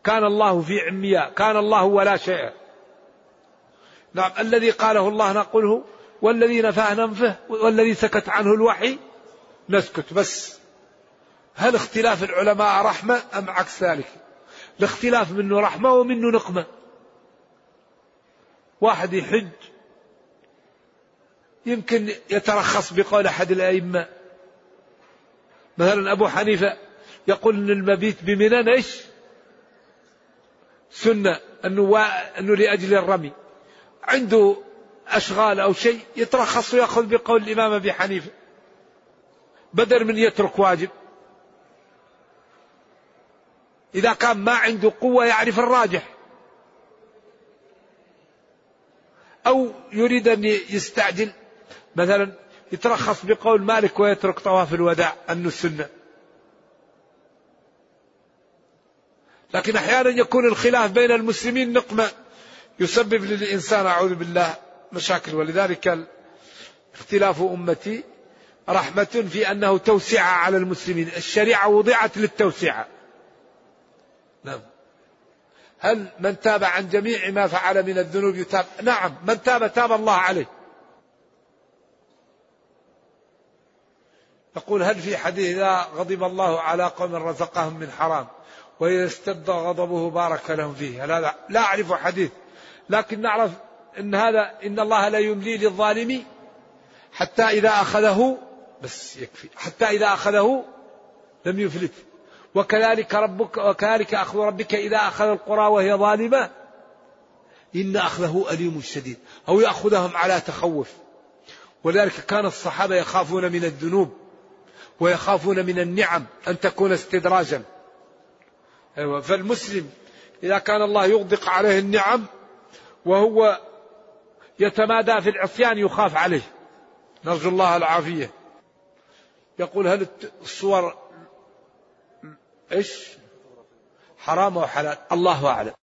كان الله في عمياء كان الله ولا شيء. نعم الذي قاله الله نقوله والذي نفاه ننفه والذي سكت عنه الوحي نسكت. بس هل اختلاف العلماء رحمة أم عكس ذلك؟ الاختلاف منه رحمة ومنه نقمة. واحد يحج يمكن يترخص بقول أحد الأئمة. مثلا أبو حنيفة يقول أن المبيت بمنى إيش؟ سنة أنه, و... أنه لأجل الرمي. عنده أشغال أو شيء يترخص ويأخذ بقول الإمام أبي حنيفة. بدل من يترك واجب. إذا كان ما عنده قوة يعرف الراجح. أو يريد أن يستعجل. مثلا يترخص بقول مالك ويترك طواف الوداع أنه السنة. لكن أحيانا يكون الخلاف بين المسلمين نقمة. يسبب للإنسان أعوذ بالله مشاكل. ولذلك اختلاف أمتي رحمة في أنه توسعة على المسلمين. الشريعة وضعت للتوسعة نعم. هل من تاب عن جميع ما فعل من الذنوب يتاب؟ نعم. من تاب تاب الله عليه. يقول هل في حديث إذا غضب الله على قوم رزقهم من حرام وإذا استبد غضبه بارك لهم فيه؟ لا, لا أعرف حديث. لكن نعرف أن هذا إن الله لا يملي للظالم حتى إذا أخذه بس يكفي حتى إذا أخذه لم يفلت. وكذلك ربك وكذلك أخذ ربك إذا أخذ القرى وهي ظالمة إن أخذه أليم شديد. أو يأخذهم على تخوف. ولذلك كان الصحابة يخافون من الذنوب ويخافون من النعم أن تكون استدراجا. أيوة فالمسلم إذا كان الله يغدق عليه النعم وهو يتمادى في العصيان يخاف عليه. نرجو الله العافية. يقول هل الصور إيش؟ حرام أو حلال؟ الله أعلم.